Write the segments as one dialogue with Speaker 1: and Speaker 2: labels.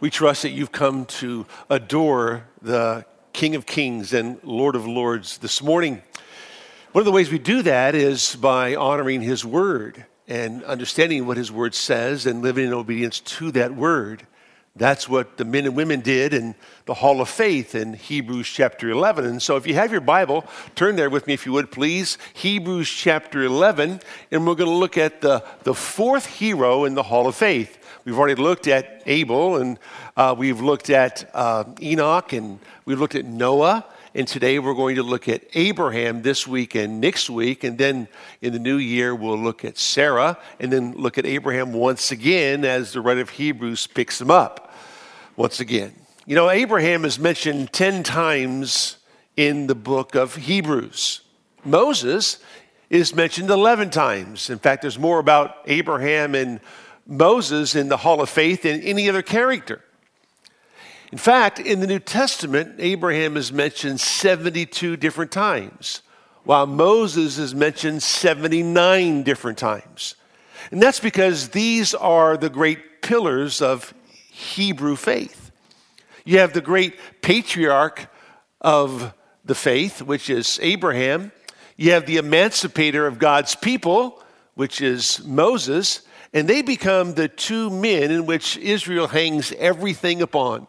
Speaker 1: We trust that you've come to adore the King of Kings and Lord of Lords this morning. One of the ways we do that is by honoring His Word and understanding what His Word says and living in obedience to that Word. That's what the men and women did in the Hall of Faith in Hebrews chapter 11. And so, if you have your Bible, turn there with me if you would, please. Hebrews chapter 11. And we're going to look at the, the fourth hero in the Hall of Faith. We've already looked at Abel, and uh, we've looked at uh, Enoch, and we've looked at Noah. And today we're going to look at Abraham this week and next week. And then in the new year, we'll look at Sarah and then look at Abraham once again as the writer of Hebrews picks him up once again. You know, Abraham is mentioned 10 times in the book of Hebrews. Moses is mentioned 11 times. In fact, there's more about Abraham and Moses in the Hall of Faith than any other character. In fact, in the New Testament, Abraham is mentioned 72 different times, while Moses is mentioned 79 different times. And that's because these are the great pillars of Hebrew faith. You have the great patriarch of the faith, which is Abraham. You have the emancipator of God's people, which is Moses and they become the two men in which Israel hangs everything upon.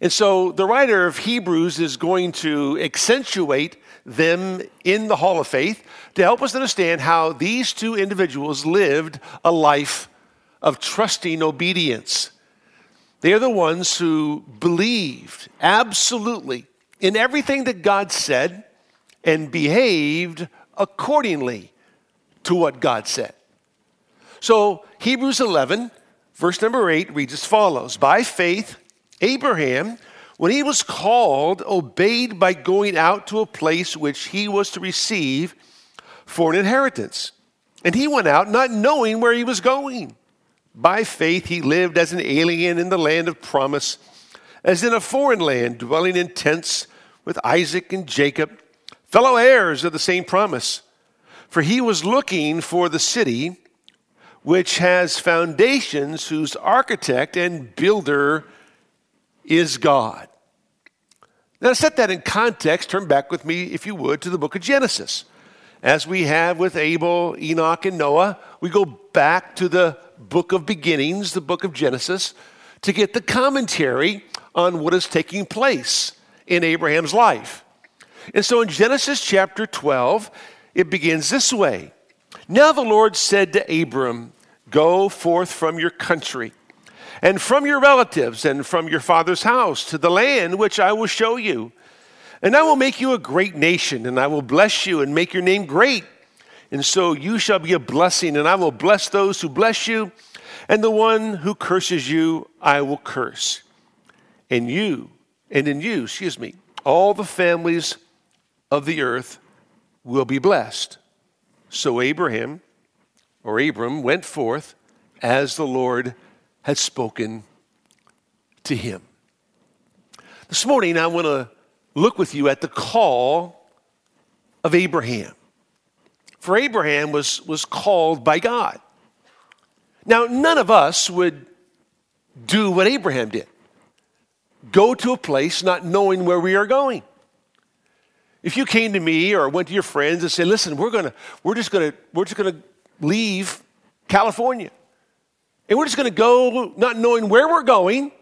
Speaker 1: And so the writer of Hebrews is going to accentuate them in the Hall of Faith to help us understand how these two individuals lived a life of trusting obedience. They are the ones who believed absolutely in everything that God said and behaved accordingly to what God said. So, Hebrews 11, verse number 8 reads as follows By faith, Abraham, when he was called, obeyed by going out to a place which he was to receive for an inheritance. And he went out not knowing where he was going. By faith, he lived as an alien in the land of promise, as in a foreign land, dwelling in tents with Isaac and Jacob, fellow heirs of the same promise. For he was looking for the city which has foundations, whose architect and builder is God. Now, to set that in context, turn back with me, if you would, to the book of Genesis. As we have with Abel, Enoch, and Noah, we go back to the book of beginnings, the book of Genesis, to get the commentary on what is taking place in Abraham's life. And so in Genesis chapter 12, it begins this way Now the Lord said to Abram, Go forth from your country and from your relatives and from your father's house to the land which I will show you. And I will make you a great nation, and I will bless you and make your name great. And so you shall be a blessing, and I will bless those who bless you, and the one who curses you, I will curse. And you, and in you, excuse me, all the families of the earth will be blessed. So Abraham or Abram went forth as the Lord had spoken to him. This morning, I want to look with you at the call of Abraham. For Abraham was, was called by God. Now, none of us would do what Abraham did go to a place not knowing where we are going. If you came to me or went to your friends and said, listen, we're gonna, we're just just gonna leave California. And we're just going to go not knowing where we're going,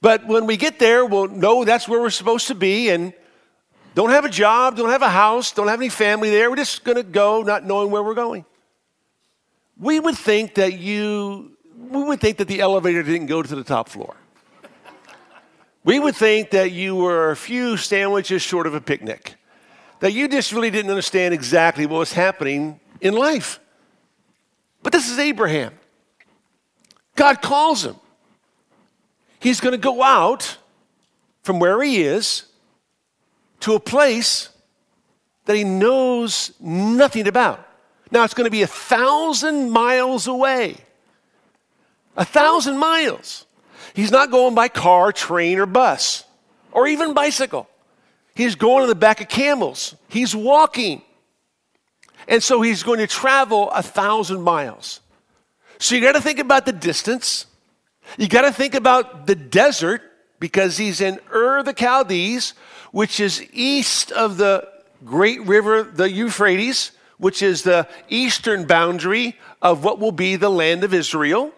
Speaker 1: but when we get there, we'll know that's where we're supposed to be and don't have a job, don't have a house, don't have any family there. We're just going to go not knowing where we're going. We would think that you, we would think that the elevator didn't go to the top floor. We would think that you were a few sandwiches short of a picnic, that you just really didn't understand exactly what was happening in life. But this is Abraham. God calls him. He's going to go out from where he is to a place that he knows nothing about. Now, it's going to be a thousand miles away. A thousand miles. He's not going by car, train, or bus, or even bicycle. He's going on the back of camels. He's walking. And so he's going to travel a thousand miles. So you got to think about the distance. You got to think about the desert because he's in Ur the Chaldees, which is east of the great river, the Euphrates, which is the eastern boundary of what will be the land of Israel.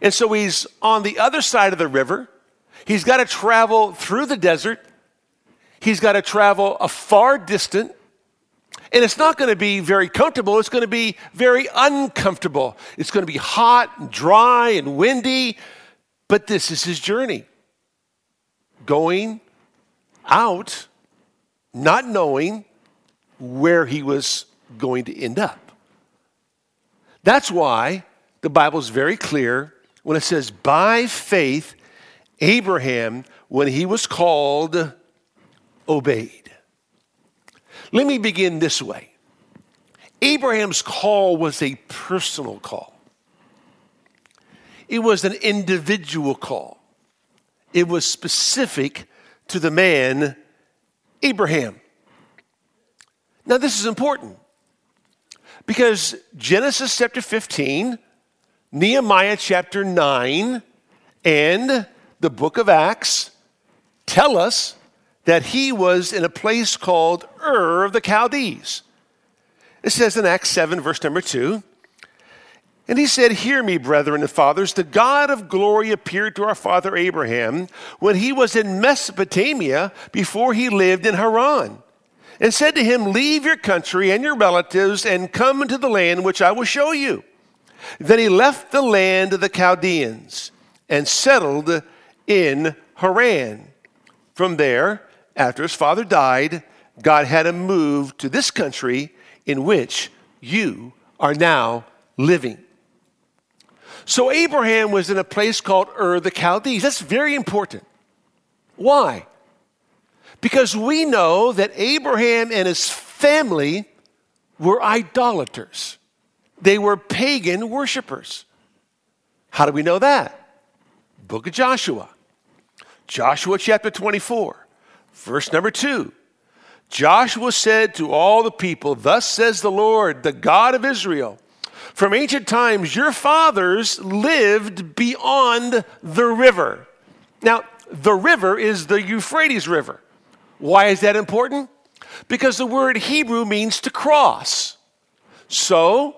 Speaker 1: And so he's on the other side of the river. He's got to travel through the desert. He's got to travel a far distance. And it's not going to be very comfortable. It's going to be very uncomfortable. It's going to be hot and dry and windy. But this is his journey going out, not knowing where he was going to end up. That's why the Bible is very clear when it says, by faith, Abraham, when he was called, obeyed. Let me begin this way Abraham's call was a personal call, it was an individual call, it was specific to the man, Abraham. Now, this is important because Genesis chapter 15, Nehemiah chapter 9, and the book of Acts tell us that he was in a place called Ur of the Chaldees. It says in Acts 7, verse number 2 And he said, Hear me, brethren and fathers, the God of glory appeared to our father Abraham when he was in Mesopotamia before he lived in Haran and said to him, Leave your country and your relatives and come into the land which I will show you. Then he left the land of the Chaldeans and settled in Haran. From there, after his father died, God had him move to this country in which you are now living. So Abraham was in a place called Ur the Chaldees. That's very important. Why? Because we know that Abraham and his family were idolaters, they were pagan worshipers. How do we know that? Book of Joshua, Joshua chapter 24, verse number 2. Joshua said to all the people, Thus says the Lord, the God of Israel, from ancient times your fathers lived beyond the river. Now, the river is the Euphrates River. Why is that important? Because the word Hebrew means to cross. So,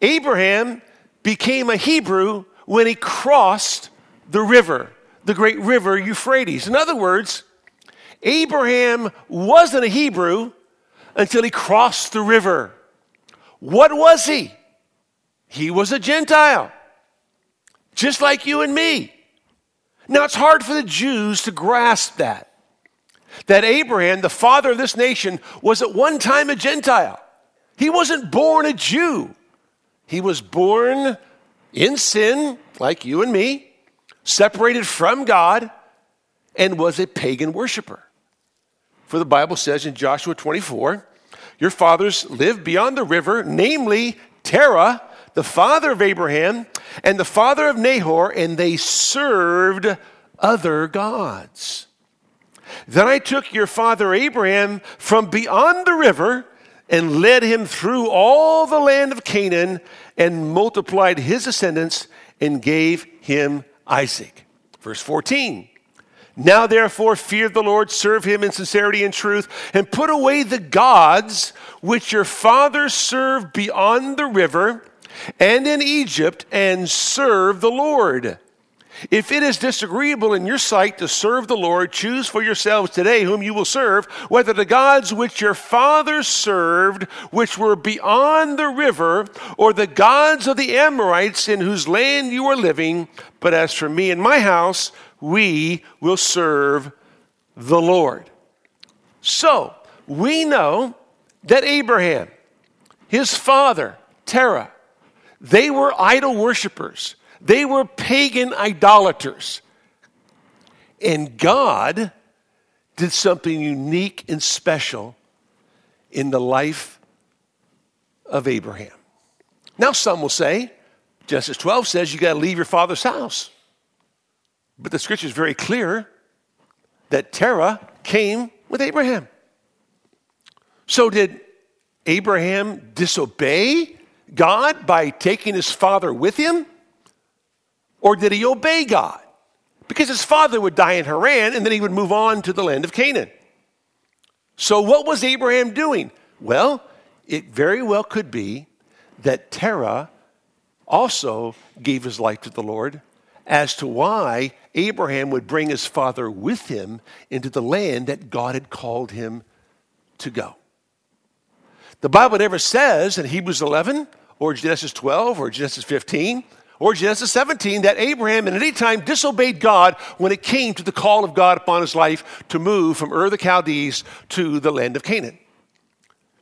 Speaker 1: Abraham became a Hebrew when he crossed the river, the great river Euphrates. In other words, Abraham wasn't a Hebrew until he crossed the river. What was he? He was a Gentile, just like you and me. Now, it's hard for the Jews to grasp that that Abraham, the father of this nation, was at one time a Gentile. He wasn't born a Jew, he was born in sin, like you and me, separated from God, and was a pagan worshiper. For the Bible says in Joshua 24, your fathers lived beyond the river, namely Terah, the father of Abraham, and the father of Nahor, and they served other gods. Then I took your father Abraham from beyond the river and led him through all the land of Canaan and multiplied his descendants and gave him Isaac. Verse 14. Now, therefore, fear the Lord, serve him in sincerity and truth, and put away the gods which your fathers served beyond the river and in Egypt, and serve the Lord. If it is disagreeable in your sight to serve the Lord, choose for yourselves today whom you will serve, whether the gods which your fathers served, which were beyond the river, or the gods of the Amorites in whose land you are living. But as for me and my house, we will serve the Lord. So, we know that Abraham, his father, Terah, they were idol worshippers. They were pagan idolaters. And God did something unique and special in the life of Abraham. Now, some will say, Genesis 12 says you got to leave your father's house. But the scripture is very clear that Terah came with Abraham. So, did Abraham disobey God by taking his father with him? Or did he obey God? Because his father would die in Haran and then he would move on to the land of Canaan. So, what was Abraham doing? Well, it very well could be that Terah also gave his life to the Lord as to why Abraham would bring his father with him into the land that God had called him to go. The Bible never says in Hebrews 11 or Genesis 12 or Genesis 15 or Genesis 17 that Abraham at any time disobeyed God when it came to the call of God upon his life to move from Ur the Chaldees to the land of Canaan.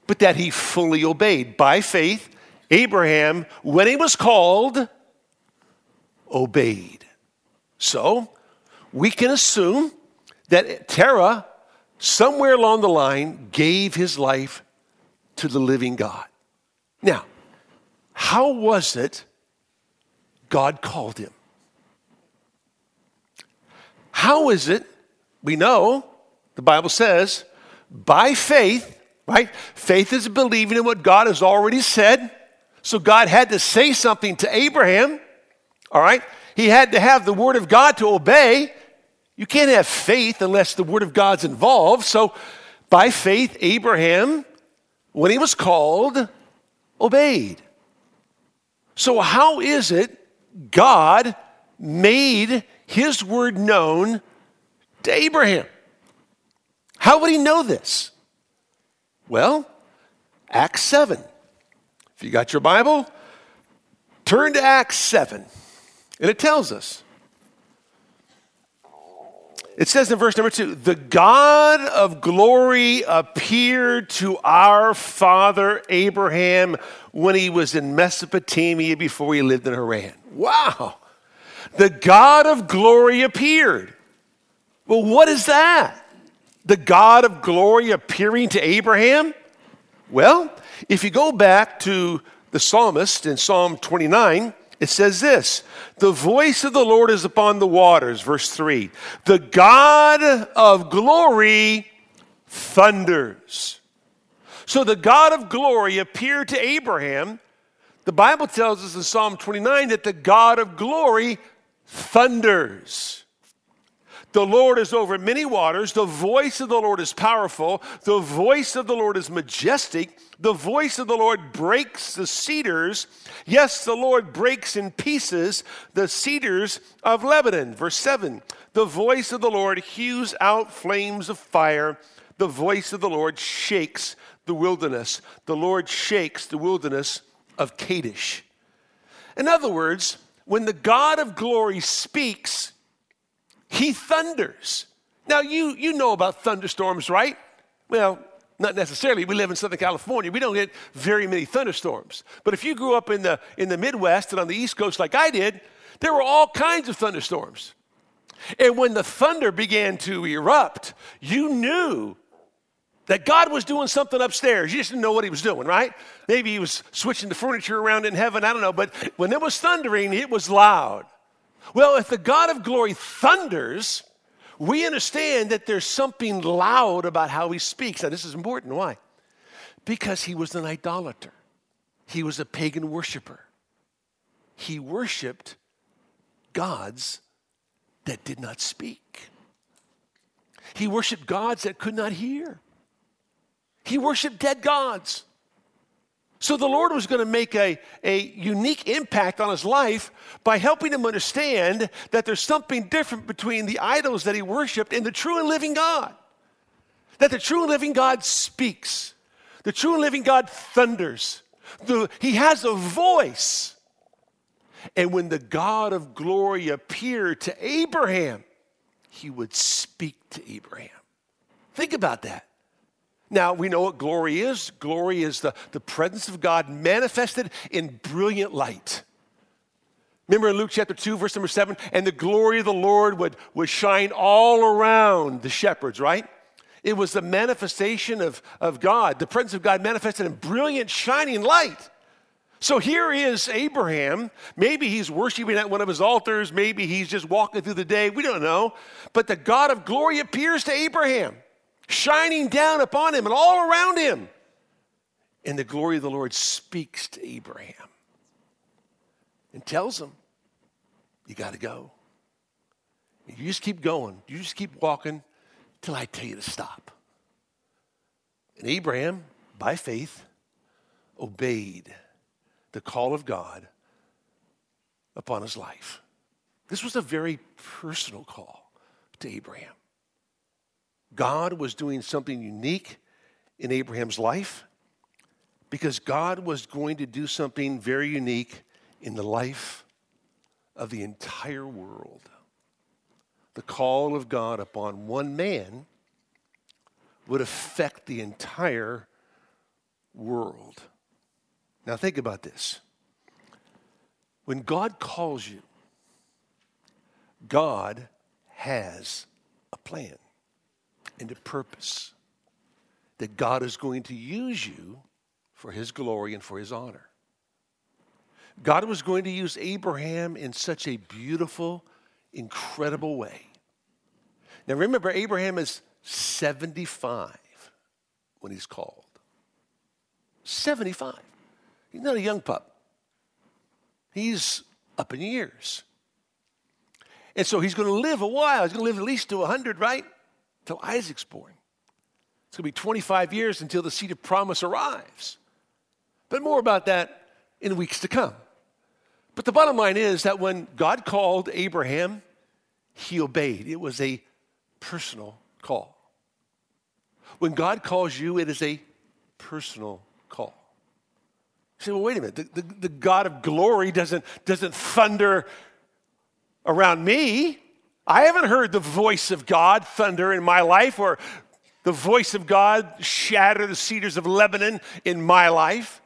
Speaker 1: But that he fully obeyed by faith. Abraham, when he was called, obeyed. So we can assume that Terah, somewhere along the line, gave his life to the living God. Now, how was it God called him? How is it we know the Bible says by faith, right? Faith is believing in what God has already said. So God had to say something to Abraham, all right? He had to have the word of God to obey. You can't have faith unless the word of God's involved. So by faith, Abraham when he was called, obeyed. So, how is it God made his word known to Abraham? How would he know this? Well, Acts 7. If you got your Bible, turn to Acts 7. And it tells us it says in verse number two, the God of glory appeared to our father Abraham when he was in Mesopotamia before he lived in Haran. Wow. The God of glory appeared. Well, what is that? The God of glory appearing to Abraham? Well, if you go back to the psalmist in Psalm 29, it says this The voice of the Lord is upon the waters, verse 3. The God of glory thunders. So the God of glory appeared to Abraham. The Bible tells us in Psalm 29 that the God of glory thunders. The Lord is over many waters. The voice of the Lord is powerful. The voice of the Lord is majestic. The voice of the Lord breaks the cedars. Yes, the Lord breaks in pieces the cedars of Lebanon. Verse 7 The voice of the Lord hews out flames of fire. The voice of the Lord shakes the wilderness. The Lord shakes the wilderness of Kadesh. In other words, when the God of glory speaks, he thunders. Now, you, you know about thunderstorms, right? Well, not necessarily. We live in Southern California. We don't get very many thunderstorms. But if you grew up in the, in the Midwest and on the East Coast like I did, there were all kinds of thunderstorms. And when the thunder began to erupt, you knew that God was doing something upstairs. You just didn't know what he was doing, right? Maybe he was switching the furniture around in heaven. I don't know. But when it was thundering, it was loud. Well, if the God of glory thunders, we understand that there's something loud about how he speaks. Now, this is important. Why? Because he was an idolater, he was a pagan worshiper. He worshiped gods that did not speak, he worshiped gods that could not hear, he worshiped dead gods. So the Lord was going to make a, a unique impact on his life by helping him understand that there's something different between the idols that he worshiped and the true and living God. That the true and living God speaks, the true and living God thunders, the, he has a voice. And when the God of glory appeared to Abraham, he would speak to Abraham. Think about that. Now, we know what glory is. Glory is the, the presence of God manifested in brilliant light. Remember in Luke chapter 2, verse number 7? And the glory of the Lord would, would shine all around the shepherds, right? It was the manifestation of, of God, the presence of God manifested in brilliant, shining light. So here is Abraham. Maybe he's worshiping at one of his altars. Maybe he's just walking through the day. We don't know. But the God of glory appears to Abraham shining down upon him and all around him. And the glory of the Lord speaks to Abraham and tells him, you got to go. You just keep going. You just keep walking till I tell you to stop. And Abraham, by faith, obeyed the call of God upon his life. This was a very personal call to Abraham. God was doing something unique in Abraham's life because God was going to do something very unique in the life of the entire world. The call of God upon one man would affect the entire world. Now, think about this. When God calls you, God has a plan and a purpose that God is going to use you for his glory and for his honor. God was going to use Abraham in such a beautiful, incredible way. Now remember, Abraham is 75 when he's called. 75. He's not a young pup. He's up in years. And so he's going to live a while. He's going to live at least to 100, right? Till Isaac's born. It's going to be 25 years until the seed of promise arrives. But more about that in weeks to come. But the bottom line is that when God called Abraham, he obeyed. It was a personal call. When God calls you, it is a personal call. You say, well, wait a minute. The, the, the God of glory doesn't, doesn't thunder around me. I haven't heard the voice of God thunder in my life or the voice of God shatter the cedars of Lebanon in my life.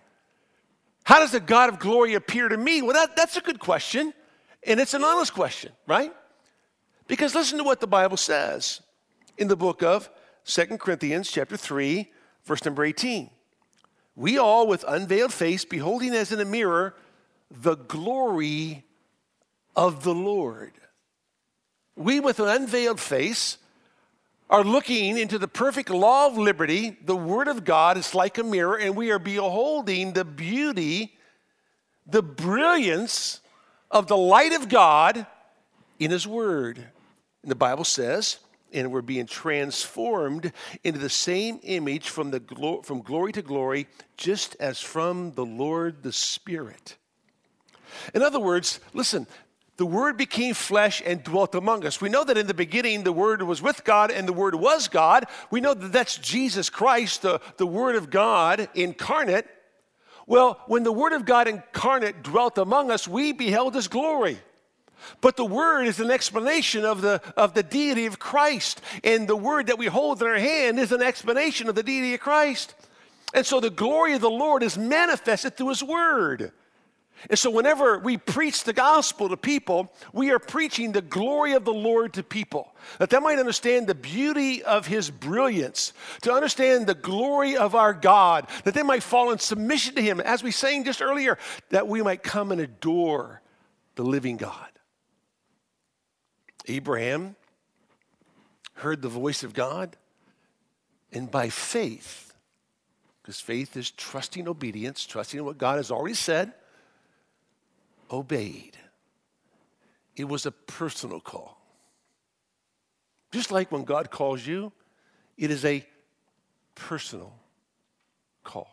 Speaker 1: How does the God of glory appear to me? Well, that, that's a good question, and it's an honest question, right? Because listen to what the Bible says in the book of Second Corinthians chapter 3, verse number 18. We all with unveiled face, beholding as in a mirror the glory of the Lord. We with an unveiled face are looking into the perfect law of liberty. The Word of God is like a mirror, and we are beholding the beauty, the brilliance of the light of God in His Word. And the Bible says, and we're being transformed into the same image from, the glo- from glory to glory, just as from the Lord the Spirit. In other words, listen, the Word became flesh and dwelt among us. We know that in the beginning the Word was with God and the Word was God. We know that that's Jesus Christ, the, the Word of God incarnate. Well, when the Word of God incarnate dwelt among us, we beheld His glory. But the word is an explanation of the, of the deity of Christ. And the word that we hold in our hand is an explanation of the deity of Christ. And so the glory of the Lord is manifested through his word. And so whenever we preach the gospel to people, we are preaching the glory of the Lord to people. That they might understand the beauty of his brilliance, to understand the glory of our God, that they might fall in submission to him, as we sang just earlier, that we might come and adore the living God. Abraham heard the voice of God, and by faith, because faith is trusting obedience, trusting in what God has already said, obeyed. It was a personal call. Just like when God calls you, it is a personal call.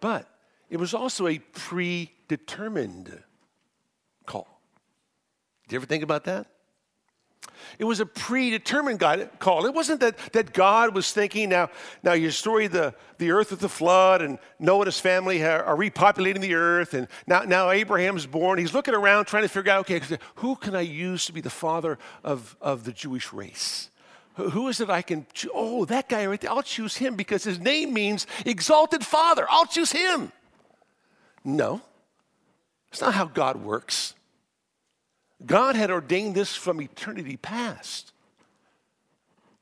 Speaker 1: But it was also a predetermined call. Do you ever think about that? It was a predetermined God call. It wasn't that, that God was thinking, now, now you story the, the earth with the flood, and Noah and his family are, are repopulating the earth, and now, now Abraham's born. He's looking around trying to figure out, okay, who can I use to be the father of, of the Jewish race? Who is it I can choose? Oh, that guy right there. I'll choose him because his name means exalted father. I'll choose him. No, it's not how God works. God had ordained this from eternity past.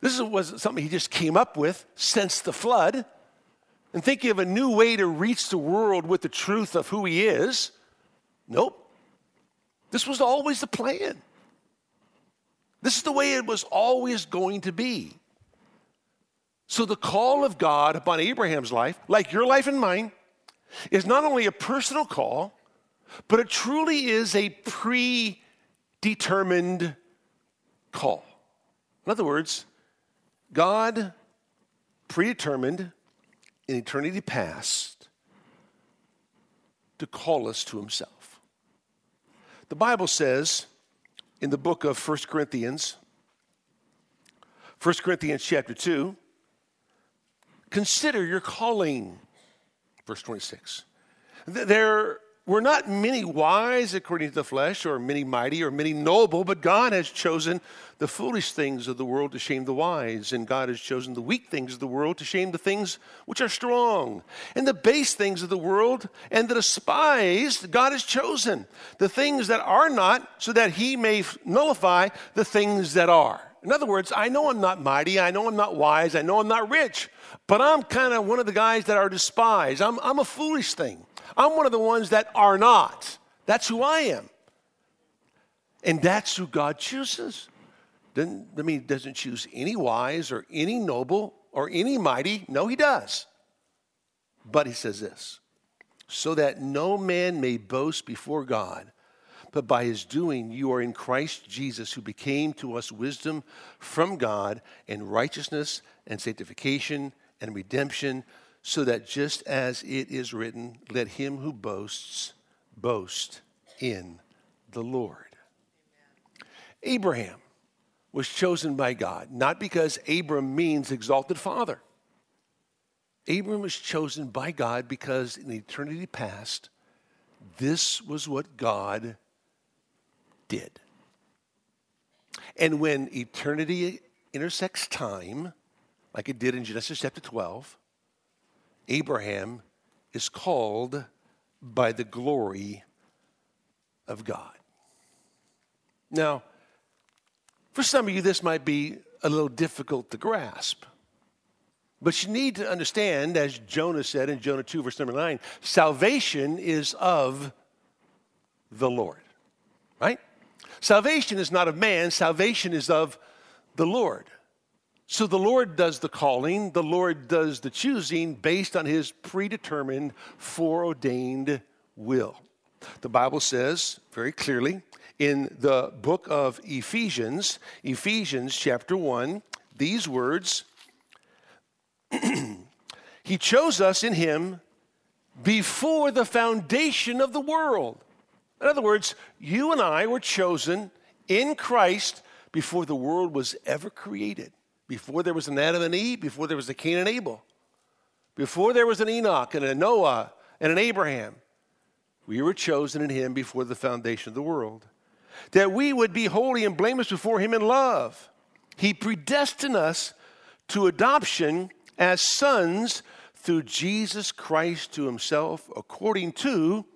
Speaker 1: This was not something he just came up with since the flood. And thinking of a new way to reach the world with the truth of who he is. Nope. This was always the plan. This is the way it was always going to be. So, the call of God upon Abraham's life, like your life and mine, is not only a personal call, but it truly is a predetermined call. In other words, God predetermined in eternity past to call us to himself. The Bible says in the book of 1 Corinthians, 1 Corinthians chapter 2, consider your calling. Verse 26. There were not many wise according to the flesh, or many mighty, or many noble, but God has chosen the foolish things of the world to shame the wise, and God has chosen the weak things of the world to shame the things which are strong, and the base things of the world, and the despised God has chosen, the things that are not, so that he may nullify the things that are. In other words, I know I'm not mighty, I know I'm not wise, I know I'm not rich, but I'm kind of one of the guys that are despised. I'm, I'm a foolish thing. I'm one of the ones that are not. That's who I am. And that's who God chooses. Doesn't, I mean, he doesn't choose any wise or any noble or any mighty. No, he does. But he says this so that no man may boast before God, but by his doing you are in Christ Jesus, who became to us wisdom from God and righteousness and sanctification and redemption so that just as it is written, let him who boasts boast in the Lord. Abraham was chosen by God, not because Abram means exalted father. Abram was chosen by God because in eternity past, this was what God did. And when eternity intersects time, like it did in Genesis chapter 12, Abraham is called by the glory of God. Now, for some of you, this might be a little difficult to grasp. But you need to understand, as Jonah said in Jonah 2, verse number 9, salvation is of the Lord, right? Salvation is not of man, salvation is of the Lord. So the Lord does the calling, the Lord does the choosing based on his predetermined, foreordained will. The Bible says very clearly in the book of Ephesians, Ephesians chapter 1, these words He chose us in him before the foundation of the world. In other words, you and I were chosen in Christ before the world was ever created before there was an Adam and Eve, before there was a Cain and Abel, before there was an Enoch and a Noah and an Abraham, we were chosen in him before the foundation of the world, that we would be holy and blameless before him in love. He predestined us to adoption as sons through Jesus Christ to himself, according to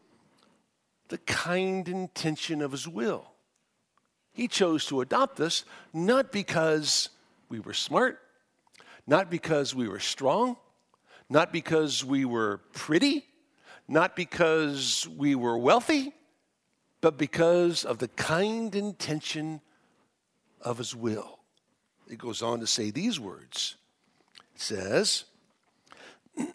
Speaker 1: the kind intention of his will. He chose to adopt us not because we were smart, not because we were strong, not because we were pretty, not because we were wealthy, but because of the kind intention of his will. It goes on to say these words. It says,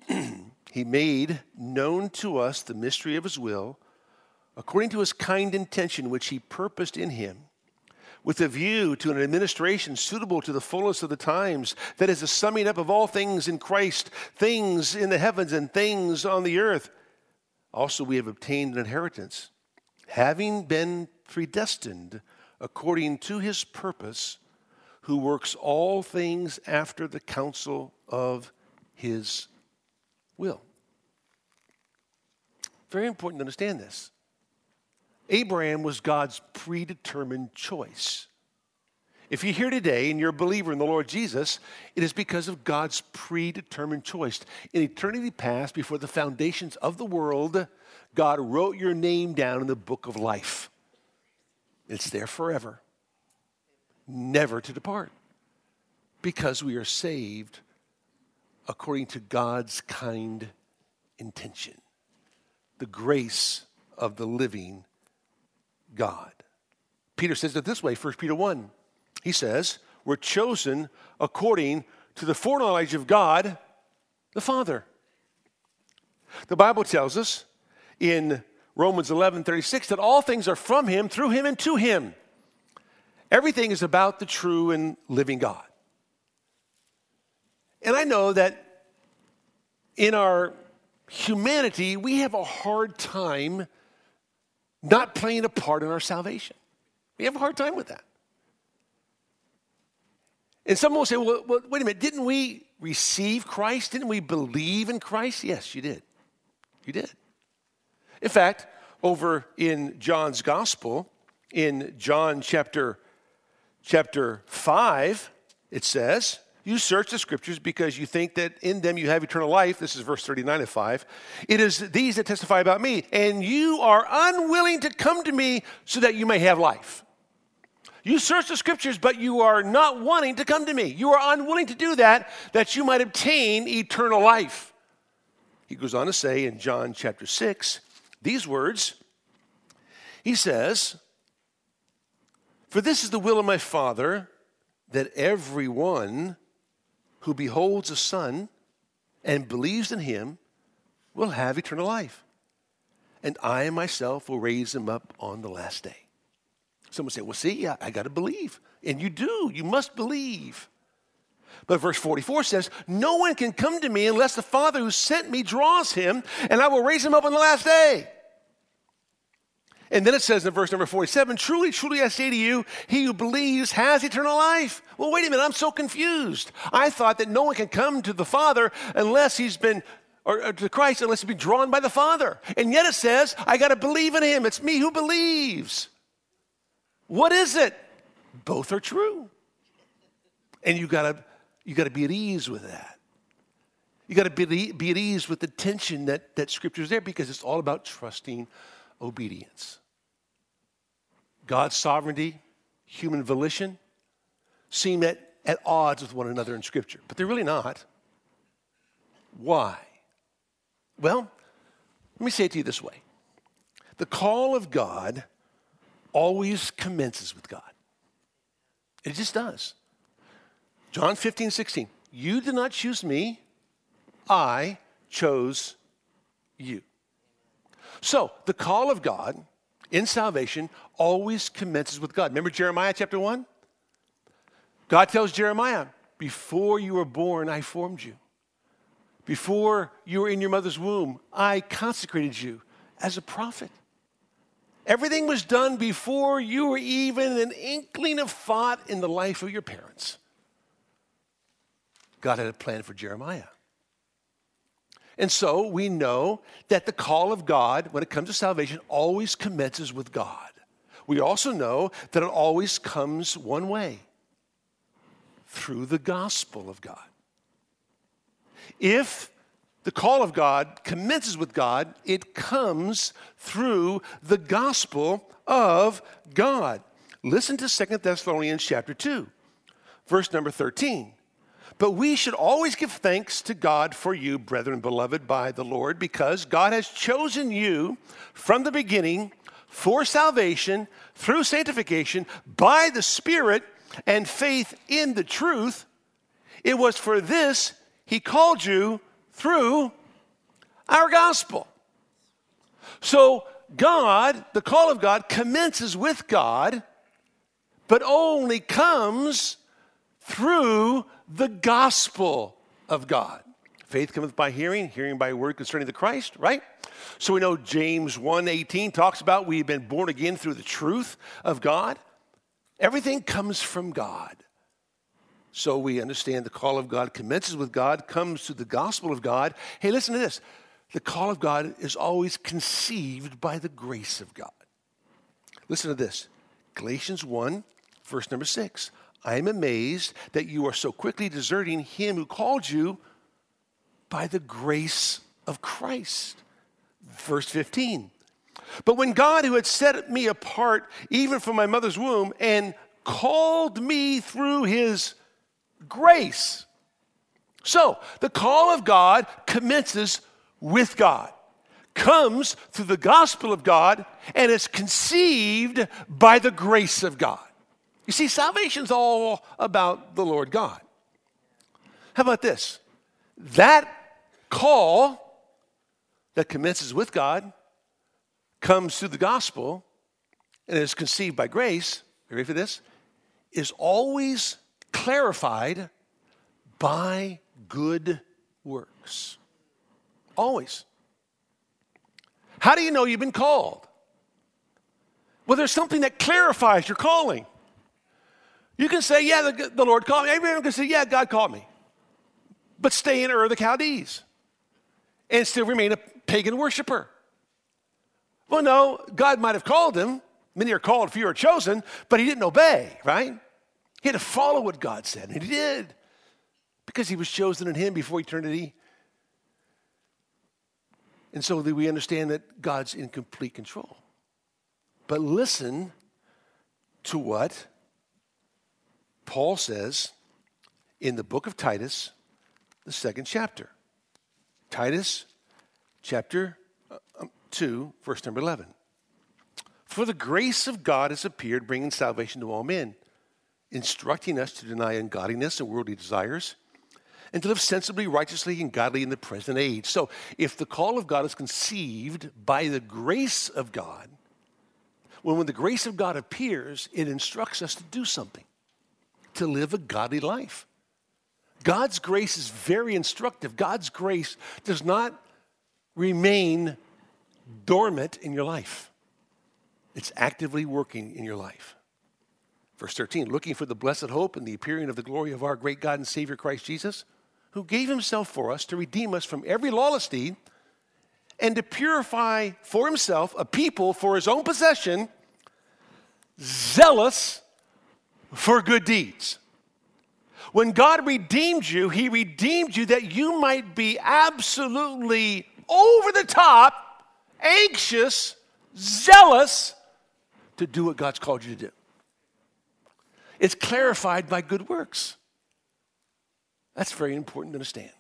Speaker 1: He made known to us the mystery of his will, according to his kind intention, which he purposed in him with a view to an administration suitable to the fullness of the times, that is, a summing up of all things in Christ, things in the heavens and things on the earth. Also, we have obtained an inheritance, having been predestined according to his purpose, who works all things after the counsel of his will. Very important to understand this. Abraham was God's predetermined choice. If you're here today and you're a believer in the Lord Jesus, it is because of God's predetermined choice. In eternity past, before the foundations of the world, God wrote your name down in the book of life. It's there forever, never to depart, because we are saved according to God's kind intention, the grace of the living God. Peter says it this way, 1 Peter 1. He says, We're chosen according to the foreknowledge of God the Father. The Bible tells us in Romans 11 36 that all things are from him, through him, and to him. Everything is about the true and living God. And I know that in our humanity, we have a hard time not playing a part in our salvation. We have a hard time with that. And someone will say, well, well, wait a minute, didn't we receive Christ? Didn't we believe in Christ? Yes, you did. You did. In fact, over in John's gospel, in John chapter, chapter 5, it says, You search the scriptures because you think that in them you have eternal life. This is verse 39 of 5. It is these that testify about me, and you are unwilling to come to me so that you may have life. You search the scriptures, but you are not wanting to come to me. You are unwilling to do that, that you might obtain eternal life. He goes on to say in John chapter 6 these words. He says, For this is the will of my Father, that everyone who beholds the Son and believes in him will have eternal life. And I myself will raise him up on the last day. Someone say, Well, see, I, I got to believe. And you do, you must believe. But verse 44 says, No one can come to me unless the Father who sent me draws him, and I will raise him up on the last day. And then it says in verse number 47 Truly, truly, I say to you, he who believes has eternal life. Well, wait a minute, I'm so confused. I thought that no one can come to the Father unless he's been, or, or to Christ, unless he's been drawn by the Father. And yet it says, I got to believe in him. It's me who believes. What is it? Both are true. And you gotta you gotta be at ease with that. You gotta be, be at ease with the tension that, that scripture is there because it's all about trusting obedience. God's sovereignty, human volition seem at, at odds with one another in scripture, but they're really not. Why? Well, let me say it to you this way. The call of God always commences with God. It just does. John 15, 16. You did not choose me, I chose you. So, the call of God in salvation always commences with God. Remember Jeremiah chapter 1? God tells Jeremiah, Before you were born, I formed you. Before you were in your mother's womb, I consecrated you as a prophet. Everything was done before you were even an inkling of thought in the life of your parents. God had a plan for Jeremiah. And so we know that the call of God, when it comes to salvation, always commences with God. We also know that it always comes one way through the gospel of God. If the call of God commences with God, it comes through the gospel of God. Listen to Second Thessalonians chapter 2, verse number 13. But we should always give thanks to God for you, brethren, beloved by the Lord, because God has chosen you from the beginning for salvation through sanctification by the Spirit and faith in the truth. It was for this He called you through our gospel. So, God, the call of God, commences with God, but only comes through the gospel of God. Faith cometh by hearing, hearing by word concerning the Christ, right? So we know James 1:18 talks about we've been born again through the truth of God. Everything comes from God. So we understand the call of God commences with God, comes to the gospel of God. Hey, listen to this. The call of God is always conceived by the grace of God. Listen to this. Galatians 1, verse number 6. I am amazed that you are so quickly deserting him who called you by the grace of Christ. Verse 15. But when God, who had set me apart even from my mother's womb and called me through his grace. So, the call of God commences with God, comes through the gospel of God, and is conceived by the grace of God. You see, salvation's all about the Lord God. How about this? That call that commences with God comes through the gospel and is conceived by grace, you ready for this? Is always clarified by good works. Always. How do you know you've been called? Well, there's something that clarifies your calling. You can say, Yeah, the, the Lord called me. Everyone can say, Yeah, God called me. But stay in Ur of the Chaldees and still remain a pagan worshiper. Well, no, God might have called him. Many are called, few are chosen, but he didn't obey, right? He had to follow what God said, and he did because he was chosen in him before eternity. And so we understand that God's in complete control. But listen to what Paul says in the book of Titus, the second chapter. Titus chapter uh, um, 2, verse number 11. For the grace of God has appeared, bringing salvation to all men, instructing us to deny ungodliness and worldly desires, and to live sensibly, righteously, and godly in the present age. So, if the call of God is conceived by the grace of God, when, when the grace of God appears, it instructs us to do something, to live a godly life. God's grace is very instructive. God's grace does not remain dormant in your life, it's actively working in your life. Verse 13, looking for the blessed hope and the appearing of the glory of our great God and Savior Christ Jesus, who gave himself for us to redeem us from every lawless deed and to purify for himself a people for his own possession, zealous for good deeds. When God redeemed you, He redeemed you that you might be absolutely over the top, anxious, zealous to do what God's called you to do. It's clarified by good works. That's very important to understand.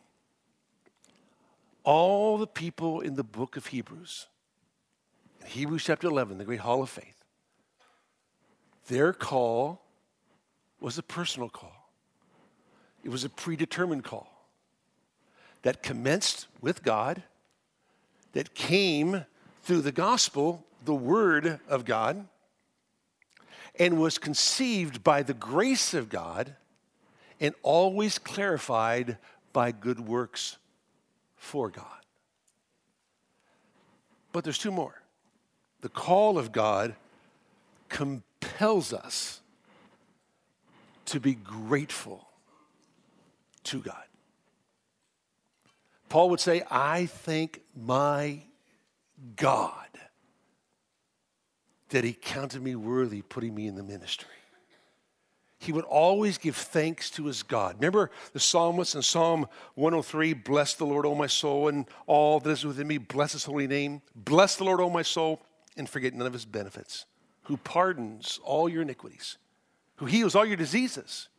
Speaker 1: All the people in the book of Hebrews, Hebrews chapter 11, the great hall of faith, their call was a personal call. It was a predetermined call that commenced with God, that came through the gospel, the word of God, and was conceived by the grace of God and always clarified by good works for God. But there's two more. The call of God compels us to be grateful to God. Paul would say, I thank my God that he counted me worthy, putting me in the ministry. He would always give thanks to his God. Remember the psalmist in Psalm 103 Bless the Lord, O my soul, and all that is within me. Bless his holy name. Bless the Lord, O my soul, and forget none of his benefits. Who pardons all your iniquities, who heals all your diseases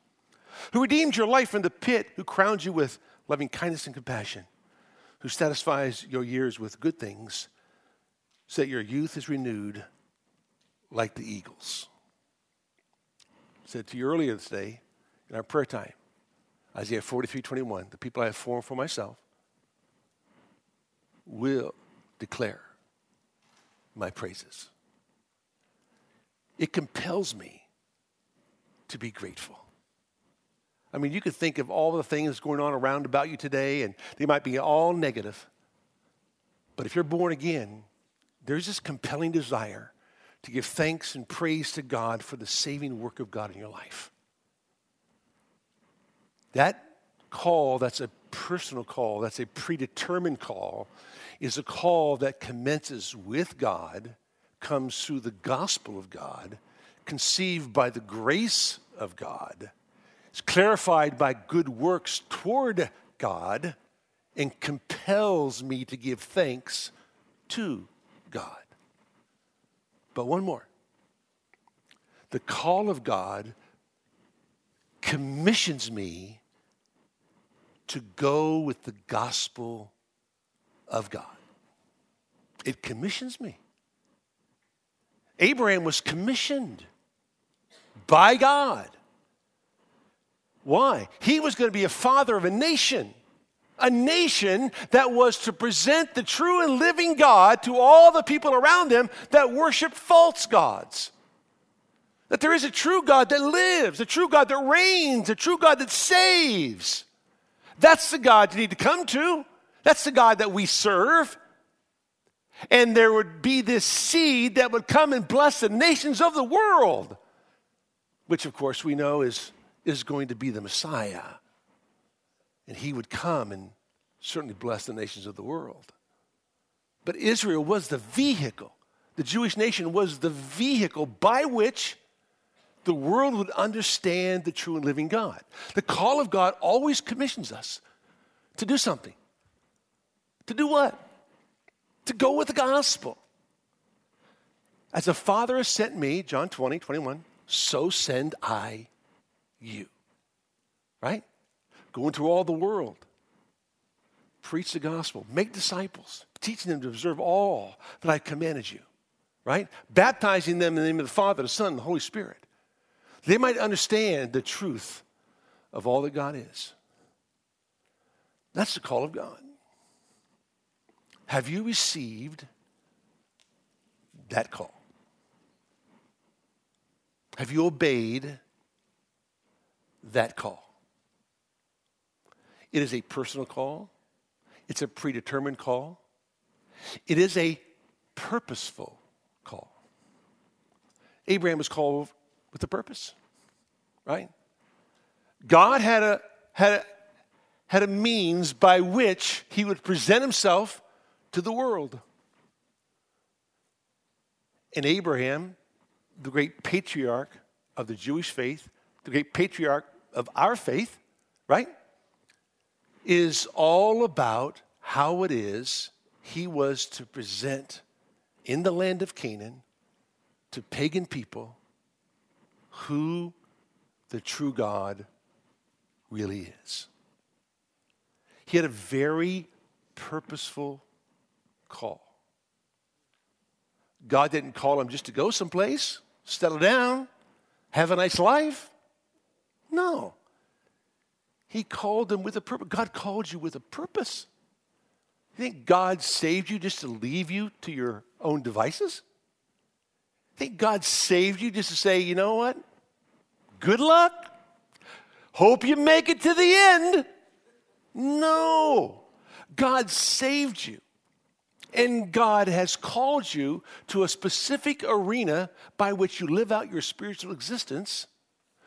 Speaker 1: who redeemed your life from the pit, who crowns you with loving kindness and compassion, who satisfies your years with good things, so that your youth is renewed like the eagles. I said to you earlier this day in our prayer time, Isaiah 43 21, the people I have formed for myself will declare my praises. It compels me to be grateful. I mean, you could think of all the things going on around about you today, and they might be all negative. But if you're born again, there's this compelling desire to give thanks and praise to God for the saving work of God in your life. That call, that's a personal call, that's a predetermined call, is a call that commences with God, comes through the gospel of God, conceived by the grace of God it's clarified by good works toward God and compels me to give thanks to God. But one more the call of God commissions me to go with the gospel of God. It commissions me. Abraham was commissioned by God why? He was going to be a father of a nation. a nation that was to present the true and living God to all the people around them that worship false gods. That there is a true God that lives, a true God that reigns, a true God that saves. That's the God you need to come to. That's the God that we serve. And there would be this seed that would come and bless the nations of the world, which, of course, we know is, is going to be the Messiah. And he would come and certainly bless the nations of the world. But Israel was the vehicle, the Jewish nation was the vehicle by which the world would understand the true and living God. The call of God always commissions us to do something. To do what? To go with the gospel. As the Father has sent me, John 20, 21, so send I you. Right? Go into all the world. Preach the gospel. Make disciples. Teaching them to observe all that I commanded you. Right? Baptizing them in the name of the Father, the Son, and the Holy Spirit. They might understand the truth of all that God is. That's the call of God. Have you received that call? Have you obeyed that call? It is a personal call, it's a predetermined call, it is a purposeful call. Abraham was called with a purpose, right? God had a, had a, had a means by which he would present himself to the world. And Abraham, the great patriarch of the Jewish faith, the great patriarch of our faith, right, is all about how it is he was to present in the land of Canaan to pagan people who the true God really is. He had a very purposeful call. God didn't call him just to go someplace, settle down, have a nice life. No. He called them with a purpose. God called you with a purpose. You think God saved you just to leave you to your own devices? You think God saved you just to say, you know what? Good luck. Hope you make it to the end. No. God saved you. And God has called you to a specific arena by which you live out your spiritual existence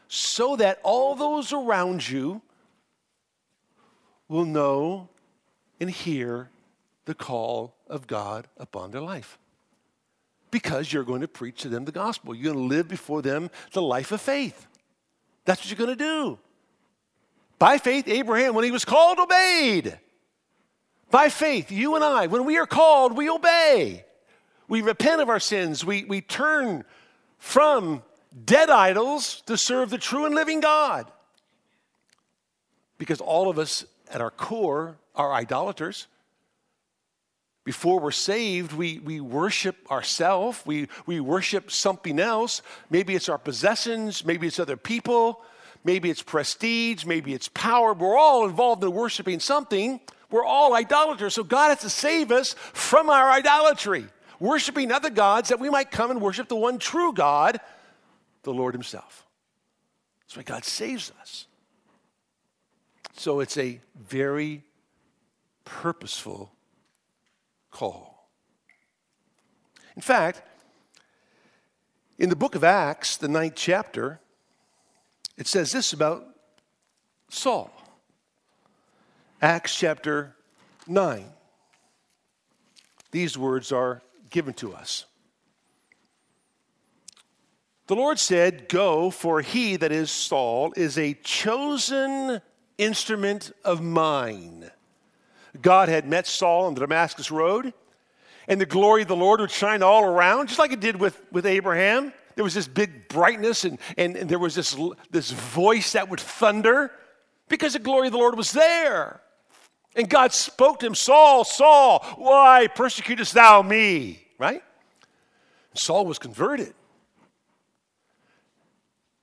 Speaker 1: so that all those around you will know and hear the call of God upon their life because you're going to preach to them the gospel. You're going to live before them the life of faith. That's what you're going to do. By faith, Abraham, when he was called, obeyed. By faith, you and I, when we are called, we obey. We repent of our sins. We, we turn from dead idols to serve the true and living God. Because all of us, at our core, are idolaters. Before we're saved, we, we worship ourselves, we, we worship something else. Maybe it's our possessions, maybe it's other people, maybe it's prestige, maybe it's power. We're all involved in worshiping something. We're all idolaters. So God has to save us from our idolatry, worshiping other gods that we might come and worship the one true God, the Lord Himself. That's why God saves us. So it's a very purposeful call. In fact, in the book of Acts, the ninth chapter, it says this about Saul. Acts chapter 9. These words are given to us. The Lord said, Go, for he, that is Saul, is a chosen instrument of mine God had met Saul on the Damascus Road, and the glory of the Lord would shine all around, just like it did with, with Abraham. There was this big brightness, and, and, and there was this, this voice that would thunder because the glory of the Lord was there. And God spoke to him, Saul, Saul, why persecutest thou me? Right? Saul was converted.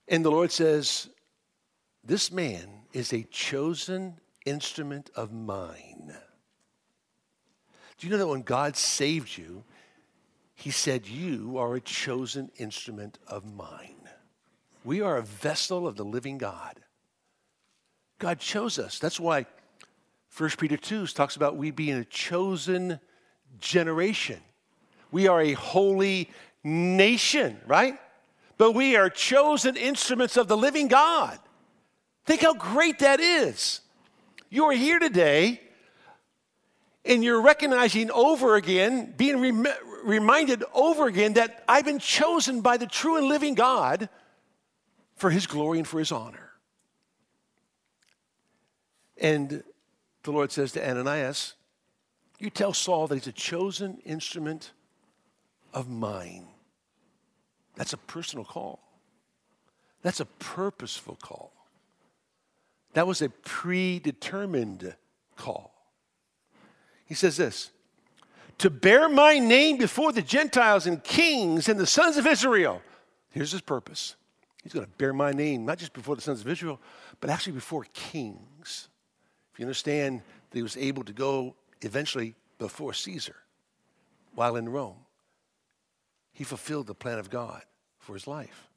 Speaker 1: And the Lord says, This man is a chosen instrument of mine. Do you know that when God saved you, he said, You are a chosen instrument of mine. We are a vessel of the living God. God chose us. That's why 1 Peter 2 talks about we being a chosen generation. We are a holy nation, right? But we are chosen instruments of the living God. Think how great that is. You are here today and you're recognizing over again, being rem- reminded over again that I've been chosen by the true and living God for his glory and for his honor. And the Lord says to Ananias, You tell Saul that he's a chosen instrument of mine. That's a personal call. That's a purposeful call. That was a predetermined call. He says this to bear my name before the Gentiles and kings and the sons of Israel. Here's his purpose. He's going to bear my name, not just before the sons of Israel, but actually before kings. If you understand that he was able to go eventually before Caesar while in Rome, he fulfilled the plan of God for his life.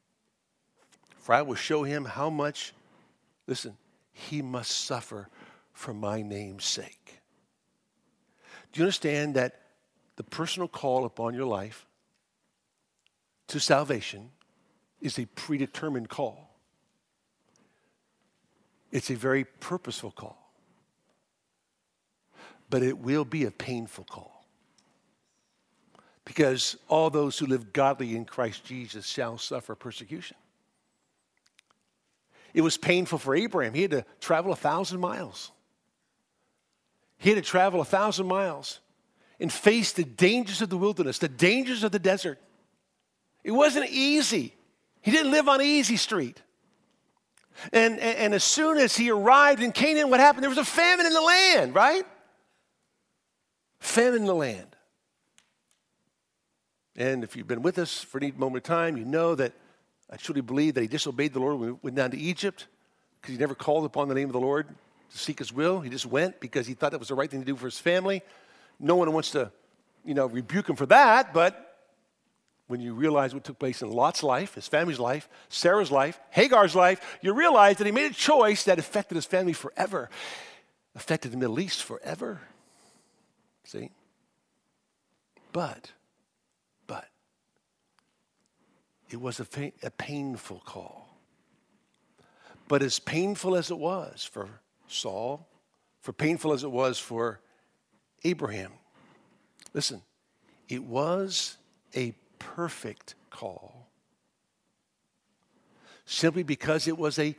Speaker 1: For I will show him how much, listen, he must suffer for my name's sake. Do you understand that the personal call upon your life to salvation is a predetermined call? It's a very purposeful call but it will be a painful call. Because all those who live godly in Christ Jesus shall suffer persecution. It was painful for Abraham. He had to travel a thousand miles. He had to travel a thousand miles and face the dangers of the wilderness, the dangers of the desert. It wasn't easy. He didn't live on easy street. And, and, and as soon as he arrived in Canaan, what happened? There was a famine in the land, right? Famine in the land. And if you've been with us for any moment of time, you know that I truly believe that he disobeyed the Lord when he went down to Egypt because he never called upon the name of the Lord to seek his will. He just went because he thought that was the right thing to do for his family. No one wants to, you know, rebuke him for that, but when you realize what took place in Lot's life, his family's life, Sarah's life, Hagar's life, you realize that he made a choice that affected his family forever, affected the Middle East forever. See? But, but, it was a, fa- a painful call. But as painful as it was for Saul, for painful as it was for Abraham, listen, it was a perfect call simply because it was a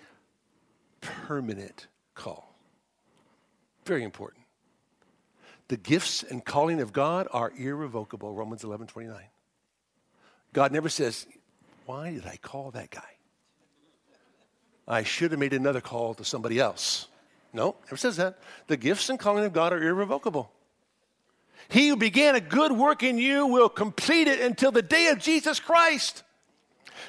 Speaker 1: permanent call. Very important. The gifts and calling of God are irrevocable, Romans 11 29. God never says, Why did I call that guy? I should have made another call to somebody else. No, never says that. The gifts and calling of God are irrevocable. He who began a good work in you will complete it until the day of Jesus Christ.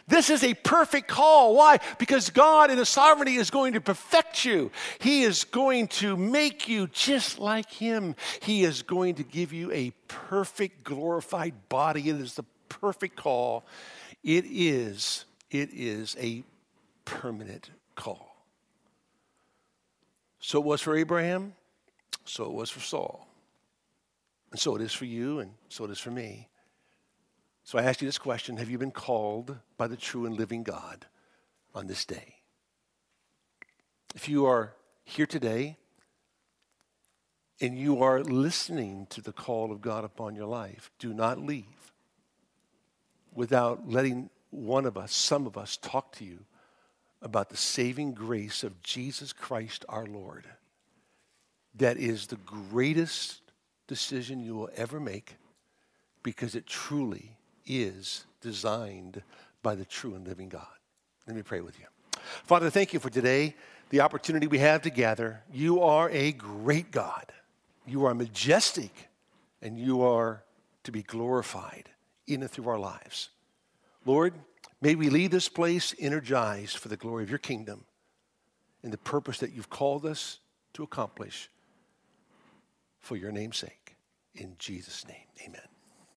Speaker 1: This is a perfect call. Why? Because God in His sovereignty is going to perfect you. He is going to make you just like Him. He is going to give you a perfect, glorified body. It is the perfect call. It is, it is a permanent call. So it was for Abraham, so it was for Saul. And so it is for you, and so it is for me. So I ask you this question Have you been called by the true and living God on this day? If you are here today and you are listening to the call of God upon your life, do not leave without letting one of us, some of us, talk to you about the saving grace of Jesus Christ our Lord. That is the greatest decision you will ever make because it truly is designed by the true and living God. Let me pray with you. Father, thank you for today, the opportunity we have to gather. You are a great God. You are majestic, and you are to be glorified in and through our lives. Lord, may we leave this place energized for the glory of your kingdom and the purpose that you've called us to accomplish for your name's sake. In Jesus' name, amen.